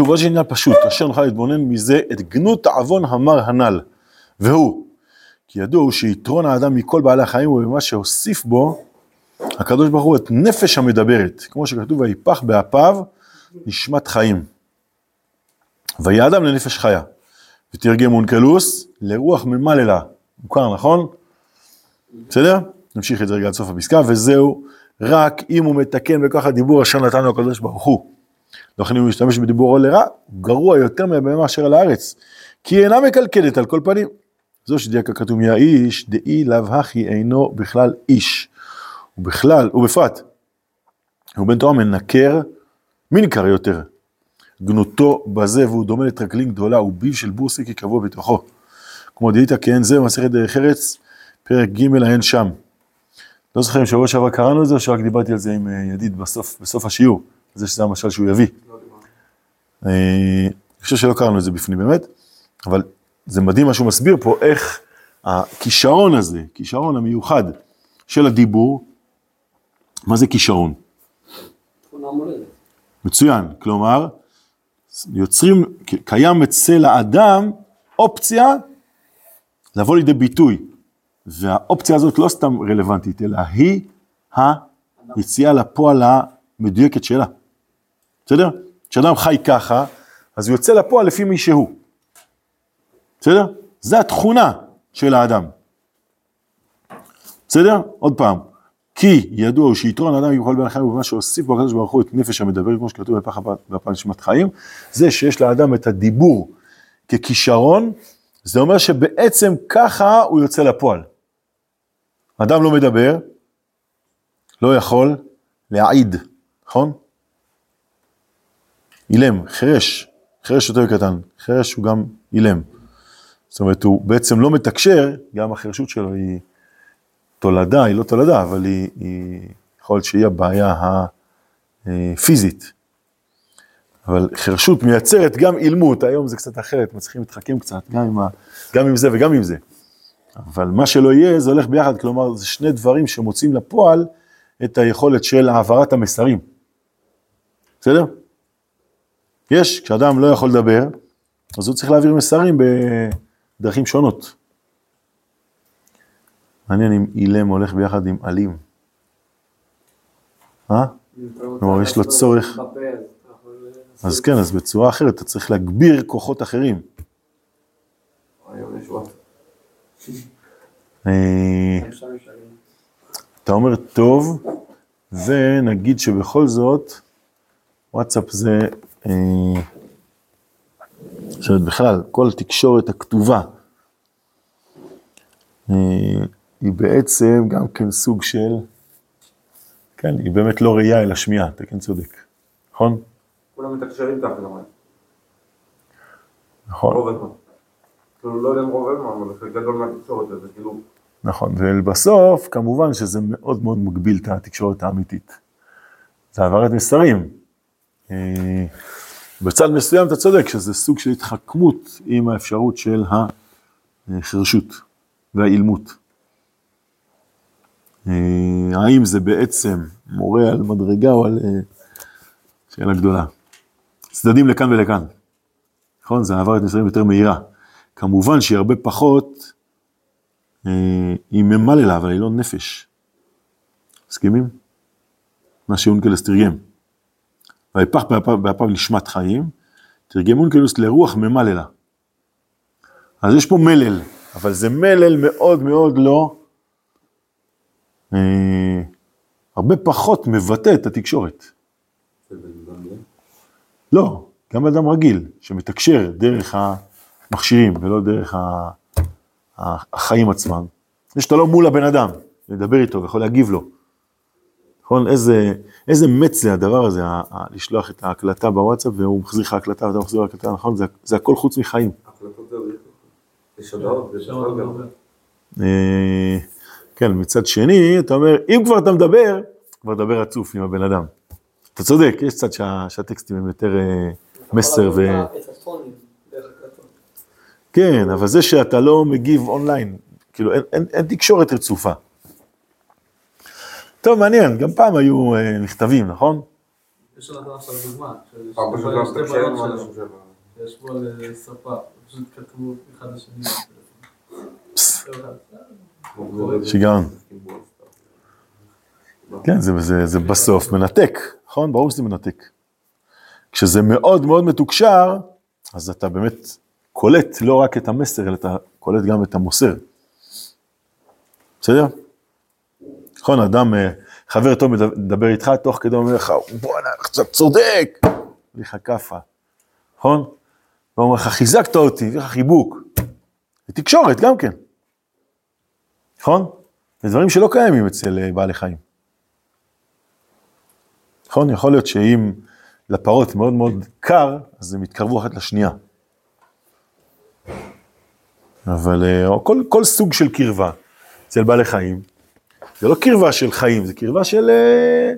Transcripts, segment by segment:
שוב, עוד עניין פשוט, אשר נוכל להתבונן מזה את גנות עוון המר הנ"ל, והוא, כי ידוע הוא שיתרון האדם מכל בעלי החיים הוא במה שהוסיף בו הקדוש ברוך הוא את נפש המדברת, כמו שכתוב, ויפח באפיו נשמת חיים. ויהיה אדם לנפש חיה, ותרגם אונקלוס לרוח ממללה, מוכר נכון? בסדר? נמשיך את זה רגע עד סוף הפסקה, וזהו רק אם הוא מתקן בכוח הדיבור אשר נתנו הקדוש ברוך הוא. לכן אם הוא משתמש בדיבורו לרע, הוא גרוע יותר מהבהמה אשר על הארץ, כי היא אינה מקלקלת על כל פנים. זו שדייקה כתוב מי האיש, דאי לאו הכי אינו בכלל איש. ובכלל, ובפרט, הוא בן תורה מנקר, מי ניכר יותר? גנותו בזה והוא דומה לטרקלין גדולה, וביב של בורסיקי קבוע בתוכו. כמו דהית כן זה במסכת דרך ארץ, פרק ג' ההן שם. לא זוכר אם שבוע שעבר קראנו את זה, או שרק דיברתי על זה עם אה, ידיד בסוף, בסוף השיעור, זה שזה המשל שהוא יביא. אה, אני חושב שלא קראנו את זה בפנים באמת, אבל זה מדהים מה שהוא מסביר פה, איך הכישרון הזה, כישרון המיוחד של הדיבור, מה זה כישרון? מצוין, כלומר, יוצרים, קיים אצל האדם אופציה לבוא לידי ביטוי, והאופציה הזאת לא סתם רלוונטית, אלא היא היציאה לפועל המדויקת שלה. בסדר? כשאדם חי ככה, אז הוא יוצא לפועל לפי מי שהוא. בסדר? זה התכונה של האדם. בסדר? עוד פעם. כי ידוע שיתרון האדם יכול בין החיים ובמה שהוסיף בו הקדוש ברוך הוא את נפש המדבר, כמו שכתוב בפח בפעם נשמת חיים, זה שיש לאדם את הדיבור ככישרון, זה אומר שבעצם ככה הוא יוצא לפועל. אדם לא מדבר, לא יכול להעיד, נכון? אילם, חירש, חירש יותר קטן, חירש הוא גם אילם. זאת אומרת, הוא בעצם לא מתקשר, גם החירשות שלו היא תולדה, היא לא תולדה, אבל היא, היא יכול להיות שהיא הבעיה הפיזית. אבל חירשות מייצרת גם אילמות, היום זה קצת אחרת, מצליחים להתחכם קצת, גם עם, ה, גם עם זה וגם עם זה. אבל מה שלא יהיה, זה הולך ביחד, כלומר, זה שני דברים שמוצאים לפועל את היכולת של העברת המסרים. בסדר? יש, כשאדם לא יכול לדבר, אז הוא צריך להעביר מסרים בדרכים שונות. מעניין אם אילם הולך ביחד עם אלים. אה? כלומר, יש לו צורך... אז כן, אז בצורה אחרת, אתה צריך להגביר כוחות אחרים. אה, אתה אומר טוב, ונגיד שבכל זאת, וואטסאפ זה, זאת אומרת בכלל, כל התקשורת הכתובה, אה, היא בעצם גם כן סוג של, כן, היא באמת לא ראייה אלא שמיעה, אתה כן צודק, נכון? כולם מתקשרים ככה גם. נכון. רוב הזמן. כאילו, לא יודע אם רוב הזמן, אבל חלק גדול מהתקשורת זה כאילו... נכון, ובסוף, כמובן שזה מאוד מאוד מגביל את התקשורת האמיתית. זה העברת מסרים. אה, בצד מסוים אתה צודק שזה סוג של התחכמות עם האפשרות של החרשות והאילמות. אה, האם זה בעצם מורה על מדרגה או על אה, שאלה גדולה. צדדים לכאן ולכאן. נכון? זה העברת מסרים יותר מהירה. כמובן שהיא הרבה פחות, אה, היא ממללה, אבל היא לא נפש. מסכימים? מה שאונקלוס תרגם. ויפח באפיו נשמת חיים, תרגם אונקלוס לרוח ממללה. אז יש פה מלל, אבל זה מלל מאוד מאוד לא, אה, הרבה פחות מבטא את התקשורת. לא, גם אדם רגיל, שמתקשר דרך המכשירים ולא דרך החיים עצמם. זה שאתה לא מול הבן אדם, לדבר איתו ויכול להגיב לו. נכון? איזה, איזה מת זה הדבר הזה, ה, ה, לשלוח את ההקלטה בוואטסאפ והוא מחזיר לך הקלטה ואתה מחזיר הקלטה, נכון? זה, זה הכל חוץ מחיים. אה, כן, מצד שני, אתה אומר, אם כבר אתה מדבר, כבר דבר רצוף עם הבן אדם. אתה צודק, יש צד שה, שהטקסטים הם יותר אה, מסר ו... כן, אבל זה שאתה לא מגיב אונליין, כאילו אין תקשורת רצופה. טוב, מעניין, גם פעם היו אה, מכתבים, נכון? יש נתן עכשיו דוגמה. אה, לא. שישבו על אה, ספה, פשוט כתבו אחד לשני. שיגעון. כן, זה, זה, זה בסוף מנתק, נכון? ברור שזה מנתק. כשזה מאוד מאוד מתוקשר, אז אתה באמת קולט לא רק את המסר, אלא אתה קולט גם את המוסר. בסדר? נכון, אדם, אה, חבר טוב מדבר- איתך, תוך כדי אומר לך, בואנה, אתה צודק, מביא לך כאפה, נכון? הוא אומר לך, חיזקת אותי, מביא לך חיבוק. זה תקשורת גם כן, נכון? זה דברים שלא קיימים אצל אה, בעלי חיים. נכון? יכול להיות שאם לפרות מאוד מאוד קר, אז הם יתקרבו אחת לשנייה. אבל אה, כל, כל סוג של קרבה אצל בעלי חיים, זה לא קרבה של חיים, זה קרבה של, אה,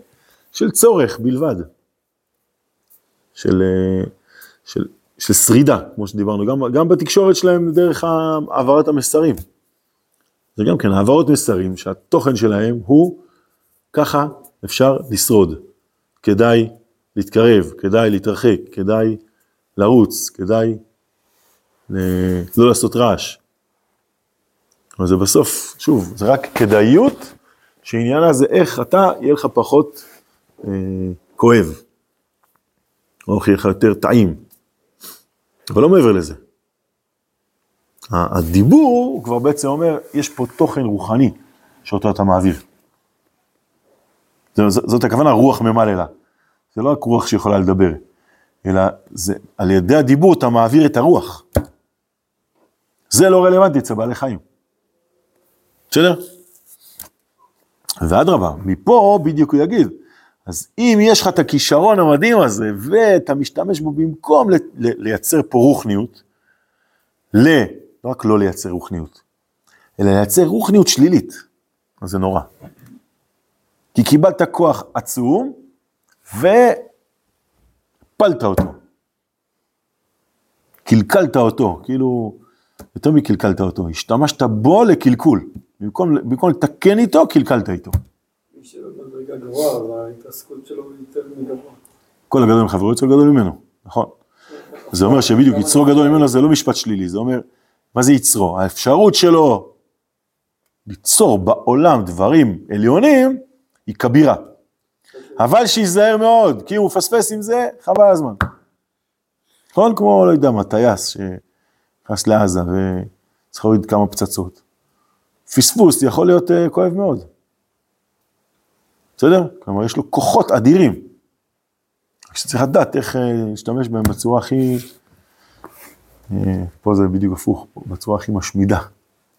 של צורך בלבד. של, אה, של, של שרידה, כמו שדיברנו, גם, גם בתקשורת שלהם דרך העברת המסרים. זה גם כן העברות מסרים שהתוכן שלהם הוא ככה אפשר לשרוד. כדאי להתקרב, כדאי להתרחק, כדאי לרוץ, כדאי ל- לא לעשות רעש. אבל זה בסוף, שוב, זה רק כדאיות, שעניינה זה איך אתה, יהיה לך פחות אה, כואב. האוכל יהיה לך יותר טעים. אבל לא מעבר לזה. הדיבור הוא כבר בעצם אומר, יש פה תוכן רוחני שאותו אתה מעביר. זו- ז- זאת הכוונה רוח ממללה. זה לא רק רוח שיכולה לדבר, אלא זה על ידי הדיבור אתה מעביר את הרוח. זה לא רלוונטי אצל בעלי חיים. בסדר? ואדרבה, מפה בדיוק הוא יגיד, אז אם יש לך את הכישרון המדהים הזה, ואתה משתמש בו במקום ל- ל- לייצר פה רוחניות, ל... לא רק לא לייצר רוחניות, אלא לייצר רוחניות שלילית, אז זה נורא. כי קיבלת כוח עצום, והפלת אותו. קלקלת אותו, כאילו, יותר מקלקלת אותו, השתמשת בו לקלקול. במקום, במקום לתקן איתו, קלקלת איתו. מי שבמדרגה גבוהה, אז ההתעסקות שלו היא יותר מגבוה. כל הגדול מחברו יצרו גדול ממנו, נכון. זה אומר שבדיוק יצרו גדול ממנו זה לא משפט שלילי, זה אומר, מה זה יצרו? האפשרות שלו ליצור בעולם דברים עליונים, היא כבירה. אבל שייזהר מאוד, כי אם הוא מפספס עם זה, חבל הזמן. נכון? כמו, לא יודע מה, טייס שנכנס לעזה וצריך להוריד כמה פצצות. פספוס יכול להיות uh, כואב מאוד. בסדר? כלומר, יש לו כוחות אדירים. רק שצריך לדעת איך אה, להשתמש בהם בצורה הכי... אה, פה זה בדיוק הפוך, בצורה הכי משמידה,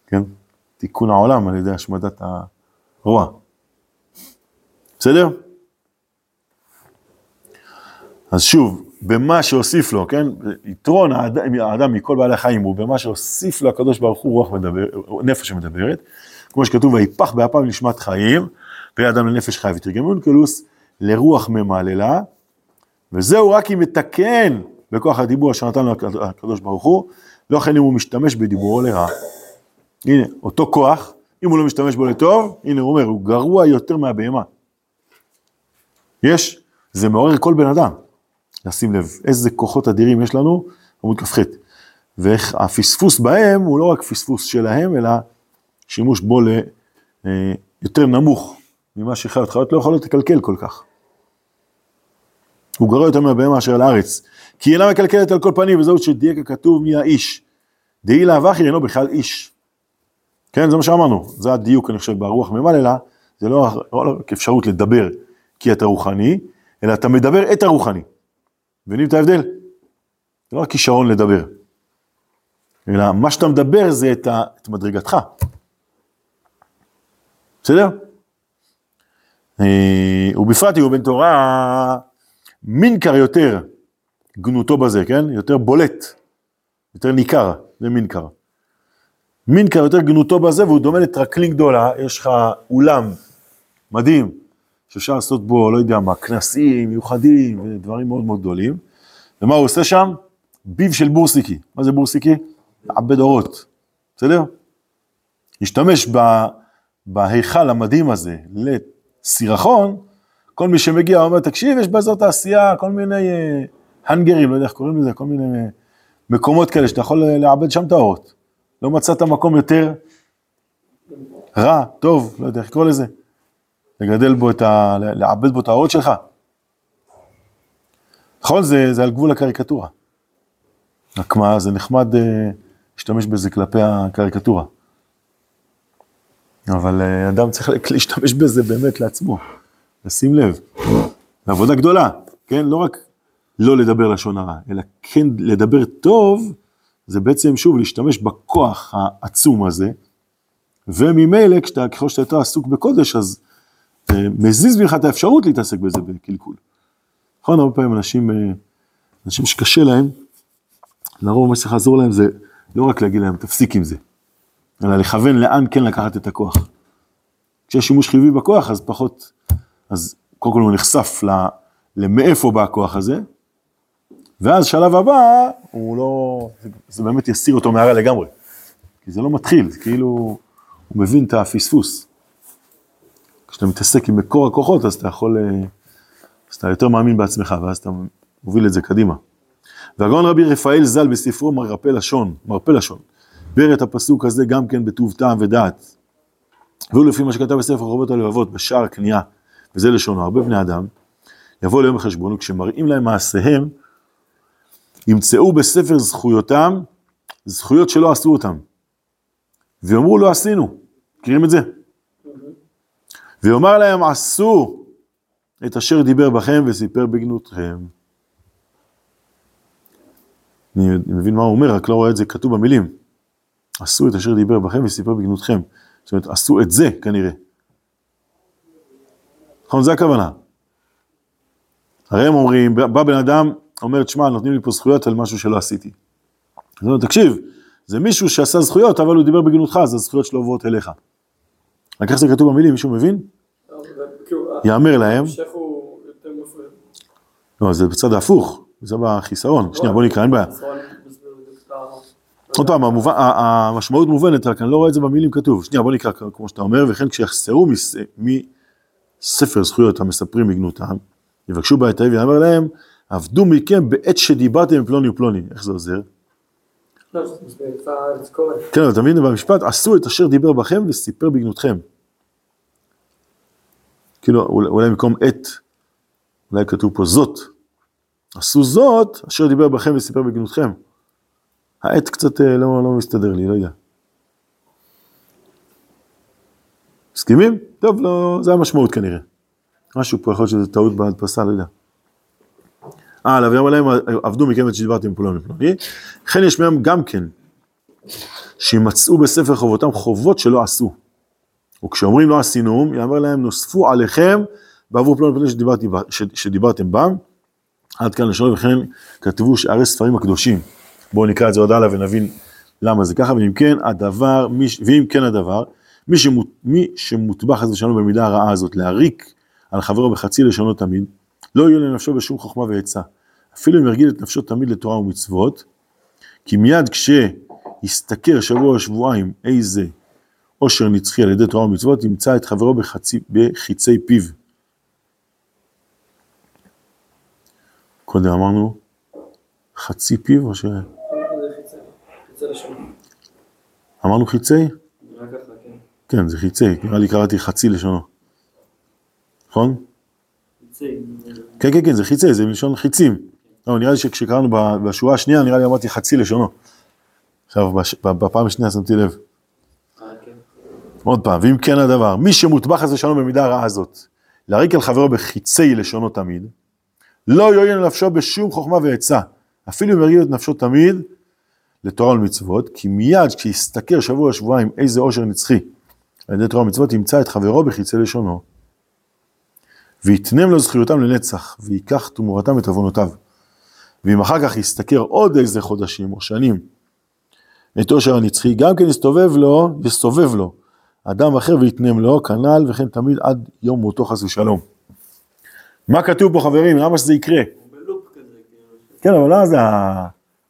כן? תיקון העולם על ידי השמדת הרוע. בסדר? אז שוב, במה שהוסיף לו, כן? יתרון האדם, האדם מכל בעלי החיים הוא במה שהוסיף לו הקדוש ברוך הוא רוח מדבר, נפש שמדברת, כמו שכתוב, ויפח באפם נשמת חיים, ואדם לנפש חי, ותרגמו אונקלוס לרוח ממללה, וזהו רק אם מתקן בכוח הדיבור אשר נתן לו הקדוש ברוך הוא, לא כן אם הוא משתמש בדיבורו לרע. הנה, אותו כוח, אם הוא לא משתמש בו לטוב, הנה הוא אומר, הוא גרוע יותר מהבהמה. יש, זה מעורר כל בן אדם, לשים לב איזה כוחות אדירים יש לנו, עמוד כ"ח. ואיך הפספוס בהם הוא לא רק פספוס שלהם, אלא שימוש בו ליותר נמוך ממה שחיות, חיות לא יכולות לקלקל כל כך. הוא גרוע יותר מהבהמה אשר על הארץ, כי אינה מקלקלת על כל פנים, וזהו שדייק הכתוב מי האיש. דהי לאבכי אינו בכלל איש. כן, זה מה שאמרנו, זה הדיוק, אני חושב, ברוח ממללה, זה לא לא רק אפשרות לדבר כי אתה רוחני, אלא אתה מדבר את הרוחני. מבינים את ההבדל? זה לא רק כישרון לדבר, אלא מה שאתה מדבר זה את, ה, את מדרגתך. בסדר? אה, ובפרט יהיו בן תורה מינקר יותר גנותו בזה, כן? יותר בולט, יותר ניכר, זה מינקר. מינקר יותר גנותו בזה והוא דומה לטרקלין גדולה, יש לך אולם מדהים, שאפשר לעשות בו, לא יודע מה, כנסים מיוחדים ודברים מאוד מאוד גדולים. ומה הוא עושה שם? ביב של בורסיקי. מה זה בורסיקי? עבד אורות, בסדר? השתמש בהיכל המדהים הזה לסירחון, כל מי שמגיע אומר, תקשיב, יש באזור תעשייה כל מיני אה, הנגרים, לא יודע איך קוראים לזה, כל מיני אה, מקומות כאלה שאתה יכול אה, לעבד שם את האורות. לא מצאת מקום יותר רע, טוב, לא יודע איך לקרוא לזה, לגדל בו את ה... לעבד בו את האורות שלך. נכון, זה, זה על גבול הקריקטורה. רק מה, זה נחמד אה, להשתמש בזה כלפי הקריקטורה. אבל אה, אדם צריך להשתמש בזה באמת לעצמו, לשים לב. זו עבודה גדולה, כן? לא רק לא לדבר לשון הרע, אלא כן לדבר טוב, זה בעצם שוב להשתמש בכוח העצום הזה, וממילא ככל שאתה יותר עסוק בקודש, אז מזיז ממך את האפשרות להתעסק בזה בקלקול. נכון, הרבה פעמים אנשים, אה, אנשים שקשה להם, לרוב מה שצריך לעזור להם זה לא רק להגיד להם תפסיק עם זה, אלא לכוון לאן כן לקחת את הכוח. כשיש שימוש חיובי בכוח אז פחות, אז קודם כל הוא נחשף למאיפה בא הכוח הזה, ואז שלב הבא הוא לא, זה, זה באמת יסיר אותו מהרע לגמרי, כי זה לא מתחיל, זה כאילו, הוא מבין את הפספוס. כשאתה מתעסק עם מקור הכוחות אז אתה יכול, אה, אז אתה יותר מאמין בעצמך ואז אתה מוביל את זה קדימה. והגאון רבי רפאל ז"ל בספרו מרפא לשון, מרפא לשון, ביאר את הפסוק הזה גם כן בטוב טעם ודעת. והוא לפי מה שכתב בספר חובות הלבבות בשער קנייה, וזה לשונו, הרבה בני אדם, יבוא ליום החשבון וכשמראים להם מעשיהם, ימצאו בספר זכויותם, זכויות שלא עשו אותם. ויאמרו לא עשינו, מכירים את זה? ויאמר להם עשו את אשר דיבר בכם וסיפר בגנותכם. אני מבין מה הוא אומר, רק לא רואה את זה כתוב במילים. עשו את אשר דיבר בכם וסיפר בגנותכם. זאת אומרת, עשו את זה כנראה. נכון, זה הכוונה. הרי הם אומרים, בא בן אדם, אומר, תשמע, נותנים לי פה זכויות על משהו שלא עשיתי. אז הוא אומר, תקשיב, זה מישהו שעשה זכויות, אבל הוא דיבר בגנותך, אז הזכויות שלו עוברות אליך. רק איך זה כתוב במילים, מישהו מבין? יאמר להם. לא, זה בצד ההפוך, זה בחיסרון. שנייה, בוא נקרא, אין בעיה. עוד פעם, המשמעות מובנת, רק אני לא רואה את זה במילים כתוב. שנייה, בוא נקרא כמו שאתה אומר, וכן כשיחסרו מס- מספר זכויות המספרים בגנותם, יבקשו בעת ההיא ויאמר להם, עבדו מכם בעת שדיברתם עם פלוני ופלוני. איך זה עוזר? לא, זה מסביר את התזכורת. כן, אבל תמיד במשפט, עשו את אשר דיבר בכם וסיפר בגנותכם. כאילו, אולי במקום את, אולי כתוב פה זאת. עשו זאת, אשר דיבר בכם וסיפר בגנותכם. העט קצת אה, לא, לא מסתדר לי, לא יודע. מסכימים? טוב, לא, זה המשמעות כנראה. משהו פה, יכול להיות שזה טעות בהדפסה, לא יודע. אה, ויאמר להם, עבדו מכם את שדיברתם עם פלוני ופלוני. לכן יש מהם גם כן, שימצאו בספר חובותם חובות שלא עשו. וכשאומרים לא עשינו, יאמר להם, נוספו עליכם בעבור פלוני ופלוני שדיברתי, שדיברתם בם. עד כאן לשון, וכן כתבו שערי ספרים הקדושים. בואו נקרא את זה עוד הלאה ונבין למה זה ככה, ואם כן הדבר, מי, ואם כן הדבר, מי, שמות, מי שמוטבע חס ושלום במידה הרעה הזאת, להריק על חברו בחצי לשונו תמיד, לא יהיה לנפשו בשום חוכמה ועצה. אפילו אם ירגיל את נפשו תמיד לתורה ומצוות, כי מיד כשישתכר שבוע או שבועיים איזה עושר נצחי על ידי תורה ומצוות, ימצא את חברו בחצי, בחיצי פיו. קודם אמרנו חצי פיו או ש... אמרנו חיצי? כן. כן, זה חיצי, נראה לי קראתי חצי לשונו. נכון? חיצה. כן, כן, כן, זה חיצי, זה מלשון חיצים. לא, נראה לי שכשקראנו בשורה השנייה, נראה לי אמרתי חצי לשונו. עכשיו, בפעם השנייה שמתי לב. אה, כן. עוד פעם, ואם כן הדבר, מי שמוטבח חס ושלום במידה הרעה הזאת, להריק על חברו בחיצי לשונו תמיד, לא יועיל לנפשו בשום חוכמה ועצה, אפילו אם ירגיל את נפשו תמיד לתורה ולמצוות, כי מיד כשישתכר שבוע או שבועיים איזה עושר נצחי על ידי תורה ומצוות, ימצא את חברו בחיצי לשונו, ויתנם לו זכויותם לנצח, ויקח תמורתם את עוונותיו. ואם אחר כך ישתכר עוד איזה חודשים או שנים את עושר הנצחי, גם כן יסתובב לו, יסתובב לו אדם אחר ויתנם לו, כנ"ל וכן תמיד עד יום מותו חס ושלום. מה כתוב פה חברים? למה שזה יקרה? כן, אבל למה זה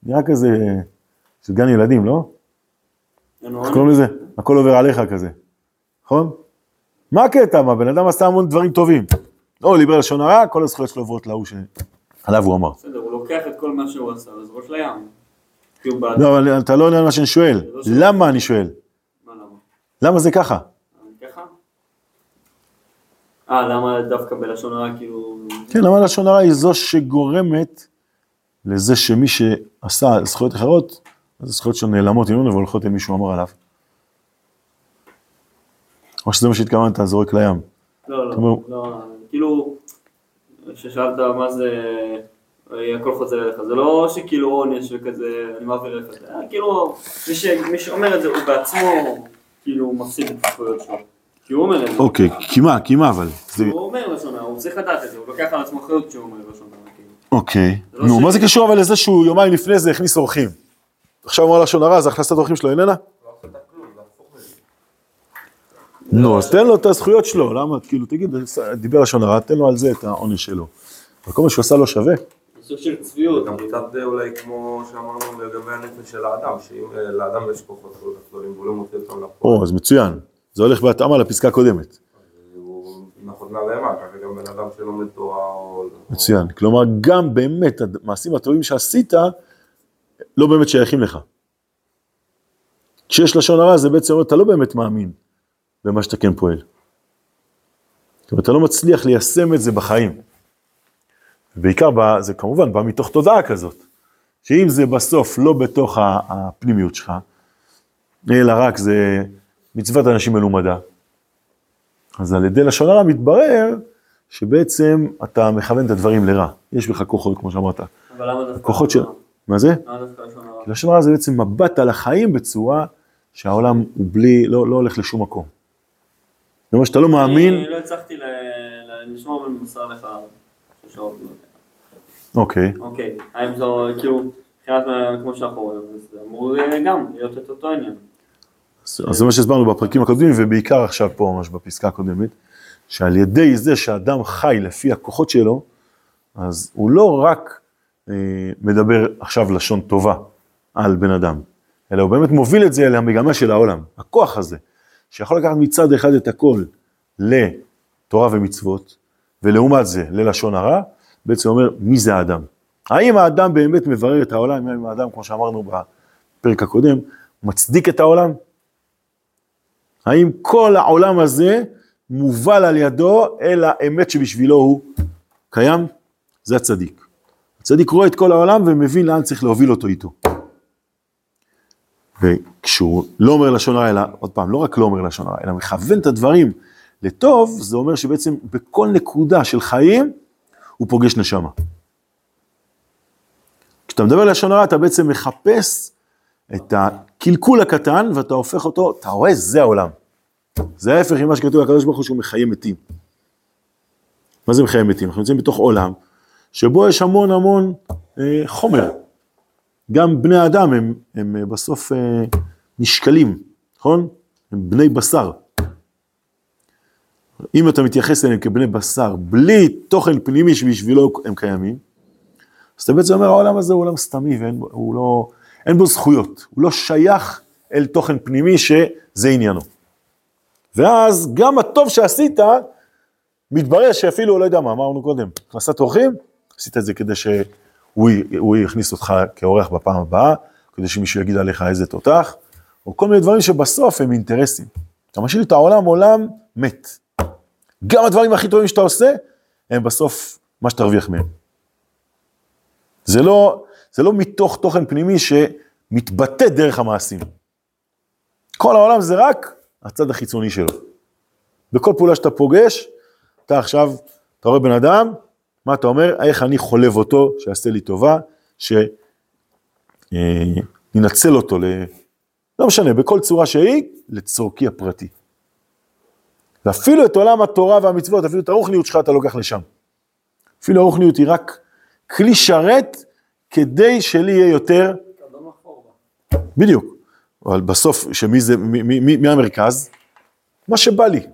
נראה כזה של גן ילדים, לא? איך קוראים לזה? הכל עובר עליך כזה, נכון? מה הקטע? מה, בן אדם עשה המון דברים טובים. או דיבר לשון הרע, כל הזכויות שלו עוברות להוא שעליו הוא אמר. בסדר, הוא לוקח את כל מה שהוא עשה לים. כי הוא בעד... לא, אבל אתה לא עונה על מה שאני שואל. למה אני שואל? מה למה? זה ככה? אני ככה? אה, למה דווקא בלשון הרע כאילו... כן, למה לשון הרע היא זו שגורמת לזה שמי שעשה זכויות אחרות, אז הזכויות שלו נעלמות ממנו והולכות אל מישהו אמר עליו. או שזה מה שהתכוונת, זורק לים. לא, לא, לא, כאילו, כששאלת מה זה, אה, הכל חוזר אליך, זה לא שכאילו עונש וכזה, אני מעביר אליך, זה אה, כאילו, מי ש- מי שאומר את זה הוא בעצמו, כאילו, מפסיד את הזכויות שלו. כי הוא אומר את זה. אוקיי, כי מה, כי מה אבל? זה- הוא אומר לשון הוא צריך לדעת את זה, הוא לוקח על עצמו אחריות כשהוא אומר לשון כאילו. אוקיי. זה לא נו, מה זה קשור אבל לזה שהוא יומיים לפני זה הכניס אורחים? עכשיו הוא אמר לשון הרע, אז הכנסת אורחים שלו איננה? לא עשית כלום, זה הפוך מזה. נו, אז תן לו את הזכויות שלו, למה? כאילו, תגיד, דיבר לשון הרע, תן לו על זה את העונש שלו. אבל כל מה שהוא עשה לא שווה. זה סוג של צביעות. גם קצת אה, אולי כמו שאמרנו לגבי הנפש של האדם, שאם אה, לאדם יש כוחות גדולים והוא לא מוציא אותם לפועל, או, אז מצוין. זה הולך בהתאמה לפסקה הקודמת. או... מצוין. כלומר, גם באמת המעשים הטובים שעשית, לא באמת שייכים לך. כשיש לשון הרע, זה בעצם אומר, אתה לא באמת מאמין במה שאתה כן פועל. אומרת, אתה לא מצליח ליישם את זה בחיים. בעיקר, ב- זה כמובן בא מתוך תודעה כזאת, שאם זה בסוף לא בתוך הפנימיות שלך, אלא רק זה מצוות אנשים מלומדה, אז על ידי לשון הרע מתברר שבעצם אתה מכוון את הדברים לרע. יש בך כוחות, כמו שאמרת. אבל למה דווקא כוחות של... לשון הרע? מה זה? למה דווקא לשון הרע? לשון הרע זה בעצם מבט על החיים בצורה שהעולם הוא בלי, לא, לא הולך לשום מקום. זאת אומרת שאתה לא מאמין, אני לא הצלחתי לשמור ולמסר לך שעות. אוקיי, אוקיי, האם זו, כאילו, מבחינת כמו שאנחנו רואים, זה אמור גם להיות את אותו עניין. אז זה מה שהסברנו בפרקים הקודמים, ובעיקר עכשיו פה ממש בפסקה הקודמת, שעל ידי זה שאדם חי לפי הכוחות שלו, אז הוא לא רק אה, מדבר עכשיו לשון טובה על בן אדם, אלא הוא באמת מוביל את זה אל המגמה של העולם. הכוח הזה, שיכול לקחת מצד אחד את הכל לתורה ומצוות, ולעומת זה ללשון הרע, בעצם אומר מי זה האדם. האם האדם באמת מברר את העולם, האם האדם, כמו שאמרנו בפרק הקודם, מצדיק את העולם? האם כל העולם הזה מובל על ידו אל האמת שבשבילו הוא קיים? זה הצדיק. הצדיק רואה את כל העולם ומבין לאן צריך להוביל אותו איתו. וכשהוא לא אומר לשון הרע, אלא, עוד פעם, לא רק לא אומר לשון הרע, אלא מכוון את הדברים לטוב, זה אומר שבעצם בכל נקודה של חיים הוא פוגש נשמה. כשאתה מדבר לשון הרע, אתה בעצם מחפש את הקלקול הקטן, ואתה הופך אותו, אתה רואה, זה העולם. זה ההפך ממה שכתוב לקדוש ברוך הוא שהוא מחיה מתים. מה זה מחיה מתים? אנחנו נמצאים בתוך עולם, שבו יש המון המון אה, חומר. גם בני האדם הם, הם אה, בסוף אה, נשקלים, נכון? הם בני בשר. אם אתה מתייחס אליהם כבני בשר, בלי תוכן פנימי שבשבילו הם קיימים, אז אתה בעצם אומר, העולם הזה הוא עולם סתמי ואין בו, לא, אין בו זכויות, הוא לא שייך אל תוכן פנימי שזה עניינו. ואז גם הטוב שעשית, מתברר שאפילו, לא יודע מה, אמרנו קודם, הכנסת אורחים, עשית את זה כדי שהוא הוא יכניס אותך כאורח בפעם הבאה, כדי שמישהו יגיד עליך איזה תותח, או כל מיני דברים שבסוף הם אינטרסים. אתה משאיר את העולם עולם מת. גם הדברים הכי טובים שאתה עושה, הם בסוף מה שתרוויח מהם. זה לא, זה לא מתוך תוכן פנימי שמתבטא דרך המעשים. כל העולם זה רק הצד החיצוני שלו. בכל פעולה שאתה פוגש, אתה עכשיו, אתה רואה בן אדם, מה אתה אומר? איך אני חולב אותו, שיעשה לי טובה, שננצל אותו, ל... לא משנה, בכל צורה שהיא, לצורכי הפרטי. ואפילו את עולם התורה והמצוות, אפילו את הרוחניות שלך אתה לוקח לשם. אפילו הרוחניות היא רק כלי שרת כדי שלי יהיה יותר. בדיוק. אבל בסוף, שמי זה, מי, מי, מי המרכז? מה שבא לי.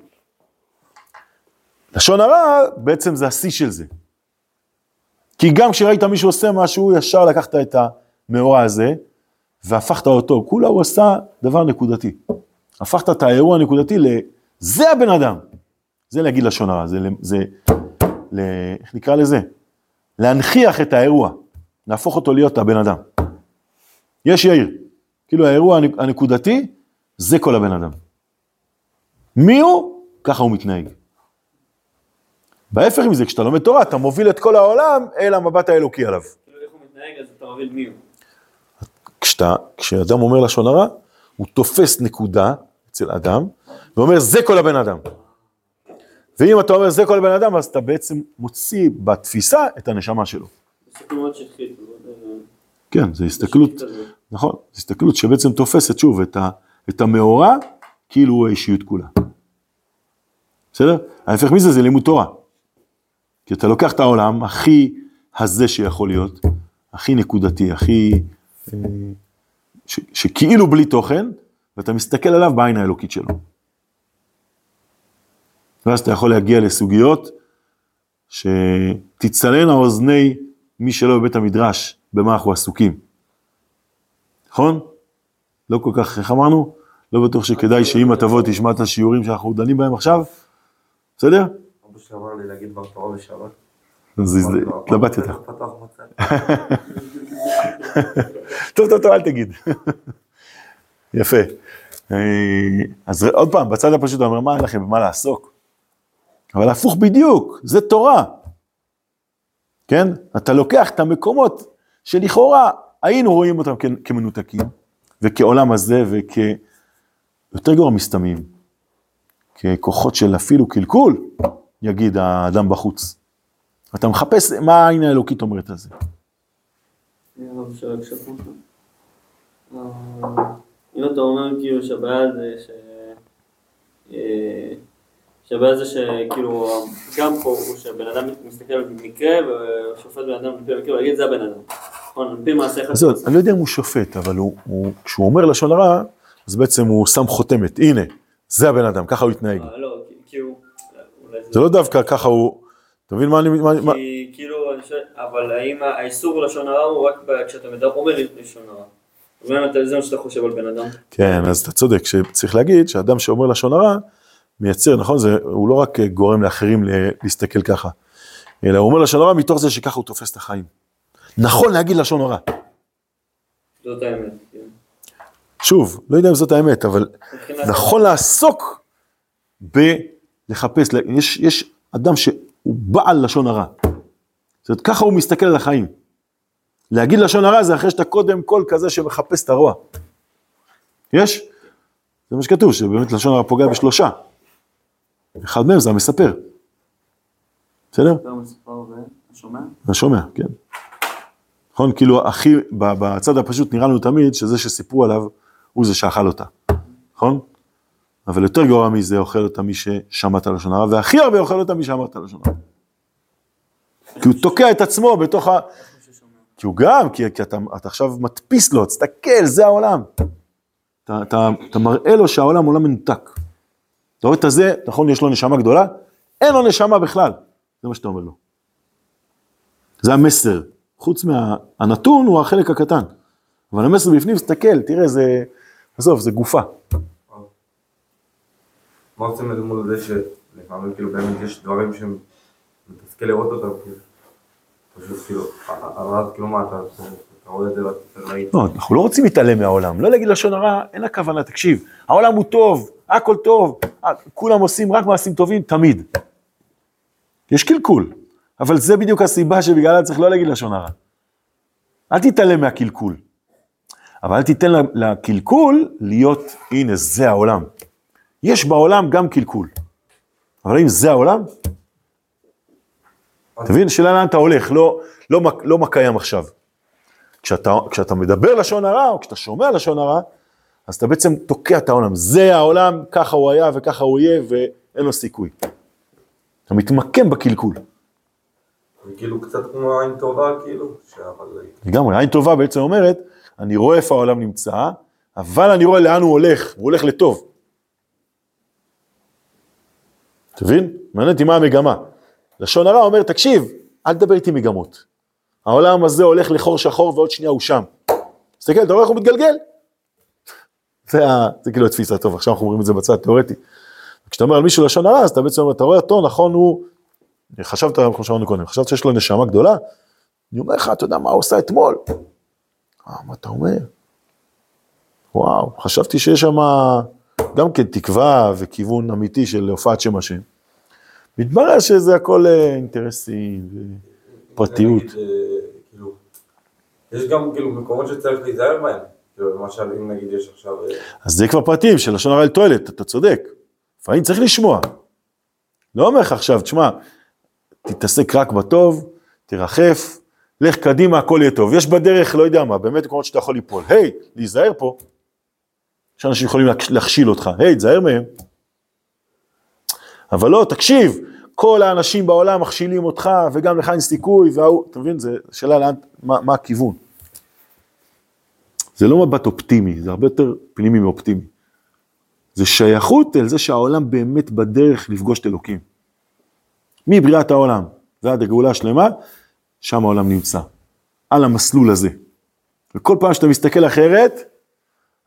לשון הרע בעצם זה השיא של זה. כי גם כשראית מישהו עושה משהו, ישר לקחת את המאורע הזה, והפכת אותו, כולה הוא עשה דבר נקודתי. הפכת את האירוע הנקודתי ל... זה הבן אדם. זה להגיד לשון הרע, זה, זה ל... איך נקרא לזה? להנכיח את האירוע, להפוך אותו להיות הבן אדם. יש יאיר, כאילו האירוע הנק- הנקודתי, זה כל הבן אדם. מי הוא? ככה הוא מתנהג. בהפך מזה, כשאתה לומד תורה, אתה מוביל את כל העולם אל המבט האלוקי עליו. כאילו. כשאתה, כשאדם אומר לשון הרע, הוא תופס נקודה אצל אדם, ואומר, זה כל הבן אדם. ואם אתה אומר, זה כל הבן אדם, אז אתה בעצם מוציא בתפיסה את הנשמה שלו. יודע, כן, זו הסתכלות. נכון, זו הסתכלות שבעצם תופסת שוב את, ה, את המאורע, כאילו הוא האישיות כולה. בסדר? ההפך מזה זה לימוד תורה. כי אתה לוקח את העולם הכי הזה שיכול להיות, הכי נקודתי, הכי... אה, ש, שכאילו בלי תוכן, ואתה מסתכל עליו בעין האלוקית שלו. ואז אתה יכול להגיע לסוגיות שתצטלנה אוזני מי שלא בבית המדרש, במה אנחנו עסוקים. נכון? לא כל כך, איך אמרנו? לא בטוח שכדאי שאמא תבוא תשמע את השיעורים שאנחנו דנים בהם עכשיו, בסדר? אבא שלי אמר לי להגיד דבר תורה בשבת. אז אמרתי לו, התלבטת. "הפעם פתח בצד." טוב, טוב, טוב, אל תגיד. יפה. אה, אז עוד פעם, בצד הפשוט אתה אומר, מה אין לכם במה לעסוק? אבל הפוך בדיוק, זה תורה. כן? אתה לוקח את המקומות שלכאורה היינו רואים אותם כמנותקים, וכעולם הזה, וכ... יותר גרוע מסתמים, ככוחות של אפילו קלקול, יגיד האדם בחוץ. אתה מחפש מה העין האלוקית אומרת על זה. הקשפות. אה, אם אתה אומר כאילו שהבעיה זה ש... אה, שהבעיה זה שכאילו גם פה הוא שהבן אדם מסתכל על מקרה ושופט בן אדם על פי המקרה ולהגיד זה הבן אדם. נכון, על פי מעשה אחד. אני לא יודע אם הוא שופט, אבל הוא, הוא, כשהוא אומר לשון הרע, אז בעצם הוא שם חותמת, הנה, זה הבן אדם, ככה הוא יתנהג. אה, לא, אולי זה לא דווקא ככה הוא, אתה מבין מה אני, מה, כי כאילו, אני שואל, אבל האם האיסור לשון הרע הוא רק ב- כשאתה מדבר, אומר לשון הרע? זה מה שאתה חושב על בן אדם? כן, אז אתה צודק, שצריך להגיד שאדם שאומר לשון הרע, מייצר, נכון, זה, הוא לא רק גורם לאחרים להסתכל ככה, אלא הוא אומר לשון הרע מתוך זה שככה הוא תופס את החיים. נכון להגיד לשון הרע. זאת האמת. כן. שוב, לא יודע אם זאת האמת, אבל נכון לעסוק בלחפש, יש, יש אדם שהוא בעל לשון הרע. זאת אומרת, ככה הוא מסתכל על החיים. להגיד לשון הרע זה אחרי שאתה קודם כל כזה שמחפש את הרוע. יש? זה מה שכתוב, שבאמת לשון הרע פוגע בשלושה. אחד מהם זה המספר. בסדר? גם מספר ושומע? אתה שומע, כן. נכון? כאילו, הכי, בצד הפשוט נראה לנו תמיד שזה שסיפרו עליו, הוא זה שאכל אותה. נכון? אבל יותר גרוע מזה אוכל אותה מי ששמע את הלשון הרע, והכי הרבה אוכל אותה מי שאמר את הלשון הרע. כי הוא תוקע את עצמו בתוך ה... כי הוא גם, כי, כי אתה, אתה עכשיו מדפיס לו, תסתכל, זה העולם. אתה, אתה, אתה מראה לו שהעולם עולם מנותק. אתה רואה את הזה, נכון, יש לו נשמה גדולה? אין לו נשמה בכלל. זה מה שאתה אומר לו. זה המסר. חוץ מהנתון הוא החלק הקטן. אבל המסר בפנים, תסתכל, תראה, זה, עזוב, זה גופה. מה עושים אל מול זה שלפעמים כאילו באמת יש דברים שהם מתסכל לראות אותם כאילו. פשוט כאילו, הרעת כאילו מה אתה את זה ראית. לא, אנחנו לא רוצים להתעלם מהעולם. לא להגיד לשון הרע, אין הכוונה, תקשיב, העולם הוא טוב, הכל טוב, כולם עושים רק מעשים טובים, תמיד. יש קלקול, אבל זה בדיוק הסיבה שבגללה צריך לא להגיד לשון הרע. אל תתעלם מהקלקול, אבל אל תיתן לקלקול להיות, הנה, זה העולם. יש בעולם גם קלקול, אבל האם זה העולם? אתה מבין? שאלה לאן אתה הולך, לא, לא, מה- לא מה קיים עכשיו. כשאתה, כשאתה מדבר לשון הרע, או כשאתה שומע לשון הרע, אז אתה בעצם תוקע את העולם. זה העולם, ככה הוא היה וככה הוא יהיה, ואין לו סיכוי. אתה מתמקם בקלקול. כאילו קצת כמו עין טובה כאילו, אבל לגמרי, עין טובה בעצם אומרת, אני רואה איפה העולם נמצא, אבל אני רואה לאן הוא הולך, הוא הולך לטוב. אתה מבין? מעניין אותי מה המגמה. לשון הרע אומר, תקשיב, אל תדבר איתי מגמות. העולם הזה הולך לחור שחור ועוד שנייה הוא שם. תסתכל, אתה רואה איך הוא מתגלגל? זה, זה כאילו התפיסה, טוב, עכשיו אנחנו אומרים את זה בצד התיאורטי. כשאתה אומר על מישהו לשון הרע, אז אתה בעצם אומר, אתה רואה אותו, נכון, הוא חשבת, כמו שאמרנו קודם, חשבת שיש לו נשמה גדולה? אני אומר לך, אתה יודע מה הוא עשה אתמול? אה, מה אתה אומר? וואו, חשבתי שיש שם גם כן תקווה וכיוון אמיתי של הופעת שם השם. מתברר שזה הכל אה, אינטרסים ופרטיות. אה, כאילו, יש גם כאילו מקומות שצריך להיזהר בהם. כאילו, למשל, אם נגיד יש עכשיו... אה, אז זה כבר פרטים של לשון הרע לתועלת, אתה צודק. לפעמים צריך לשמוע. לא אומר לך עכשיו, תשמע, תתעסק רק בטוב, תרחף, לך קדימה, הכל יהיה טוב. יש בדרך, לא יודע מה, באמת מקומות שאתה יכול ליפול. היי, להיזהר פה. יש אנשים שיכולים להכ- להכשיל אותך, היי, תזהר מהם. אבל לא, תקשיב, כל האנשים בעולם מכשילים אותך, וגם לך אין סיכוי, וההוא, אתה מבין, זה שאלה לאן, מה, מה הכיוון. זה לא מבט אופטימי, זה הרבה יותר פנימי מאופטימי. זה שייכות אל זה שהעולם באמת בדרך לפגוש את אלוקים. מבריאת העולם ועד הגאולה השלמה, שם העולם נמצא. על המסלול הזה. וכל פעם שאתה מסתכל אחרת,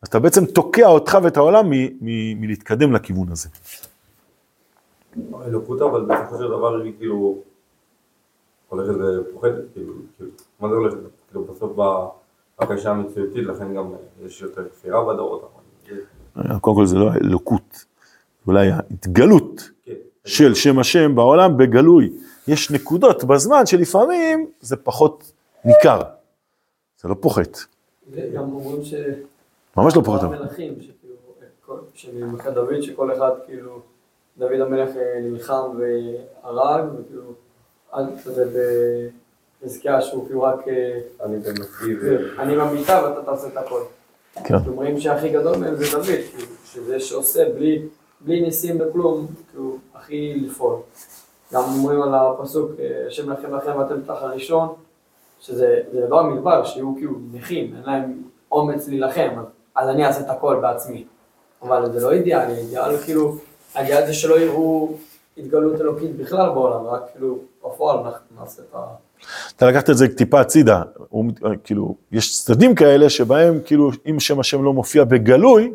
אז אתה בעצם תוקע אותך ואת העולם מלהתקדם לכיוון הזה. האלוקות, אבל בסופו של דבר היא כאילו הולכת ופוחדת, כאילו, כאילו, מה זה הולכת? כאילו בסוף בהקשה המציאותית, לכן גם יש יותר כפירה בדורות. אבל- קודם כל זה לא האלוקות, אולי ההתגלות כן. של שם השם בעולם בגלוי. יש נקודות בזמן שלפעמים זה פחות ניכר. זה לא פוחת, גם אומרים ש... ממש לא פוחת. המלכים, שכאילו, שממלכי דוד, שכל אחד כאילו, דוד המלך אה, נלחם והרג, וכאילו, עד כזה בחזקיה שהוא כאילו רק, אה, אני במקיא ו... אני במיטה ואתה תעשה את הכל. כן. אומרים שהכי גדול מהם זה דוד, כאילו, שזה שעושה בלי, בלי ניסים וכלום, כאילו, הכי לפעול. גם אומרים על הפסוק, אה, השם לכם לכם ואתם תח הראשון, שזה זה לא המדבר, שיהיו כאילו נכים, אין להם אומץ להילחם, אז אני אעשה את הכל בעצמי. אבל זה לא אידיאלי, אידיאל כאילו, האידיאל זה שלא יראו התגלות אלוקית בכלל בעולם, רק כאילו, בפועל אנחנו נעשה את ה... אתה לקחת את זה טיפה הצידה, הוא, כאילו, יש צדדים כאלה שבהם כאילו אם שם השם לא מופיע בגלוי,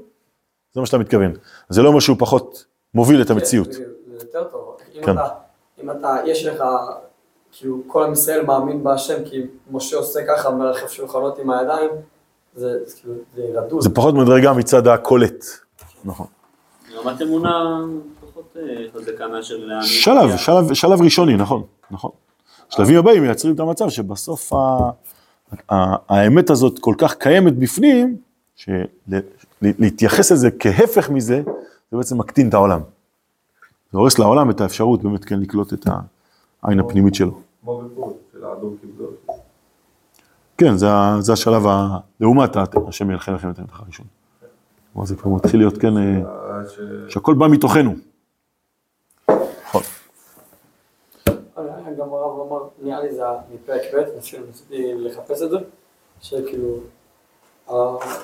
זה מה שאתה מתכוון. זה לא אומר שהוא פחות מוביל את המציאות. זה זה יותר טוב. אם כן. אתה, אם אתה, יש לך, כאילו, כל עם ישראל מאמין בהשם, כי משה עושה ככה מרחב שולחנות עם הידיים, זה זה כאילו, זה רדוד. זה פחות מדרגה מצד הקולט. נכון. רמת אמונה פחות אה, חזקה מאשר להאמין. שלב, שלב, שלב ראשוני, נכון, נכון. שלבים הבאים מייצרים את המצב שבסוף ה, ה, האמת הזאת כל כך קיימת בפנים, שלהתייחס לזה כהפך מזה, זה בעצם מקטין את העולם. זה הורס לעולם את האפשרות באמת כן לקלוט את העין הפנימית שלו. כמו בפורים, של האדום קיבלו. כן, זה, זה השלב, ה, לעומת השם ילחם לכם את הראשון. כלומר, זה כבר מתחיל להיות כן, אה, אה, שהכל בא מתוכנו. נכון. גם הרב אמר, נראה לי זה מפרק ב', ניסיתי לחפש את זה, שכאילו,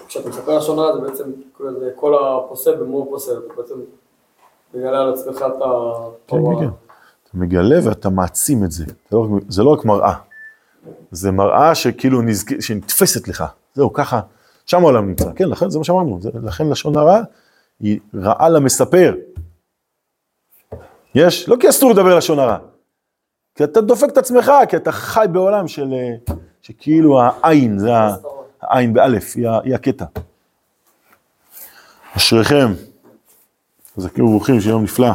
כשאתה מספר לשון הרע זה בעצם כאילו, כל הפוסל במור פוסל, אתה בעצם מגלה על עצמך את ה... כן, כן, כן. אתה מגלה ואתה מעצים את זה. זה לא, רק- זה לא מראה, זה מראה שכאילו נזכ... שנתפסת לך. זהו, ככה, שם העולם נמצא. כן, לכן זה מה שאמרנו, זה, לכן לשון הרע היא רעה למספר. יש? לא כי אסור לדבר לשון הרע, כי אתה דופק את עצמך, כי אתה חי בעולם של, אה, שכאילו העין, זה העין באלף, היא, היא הקטע. אשריכם. חזקים וברוכים, שיהיה יום נפלא.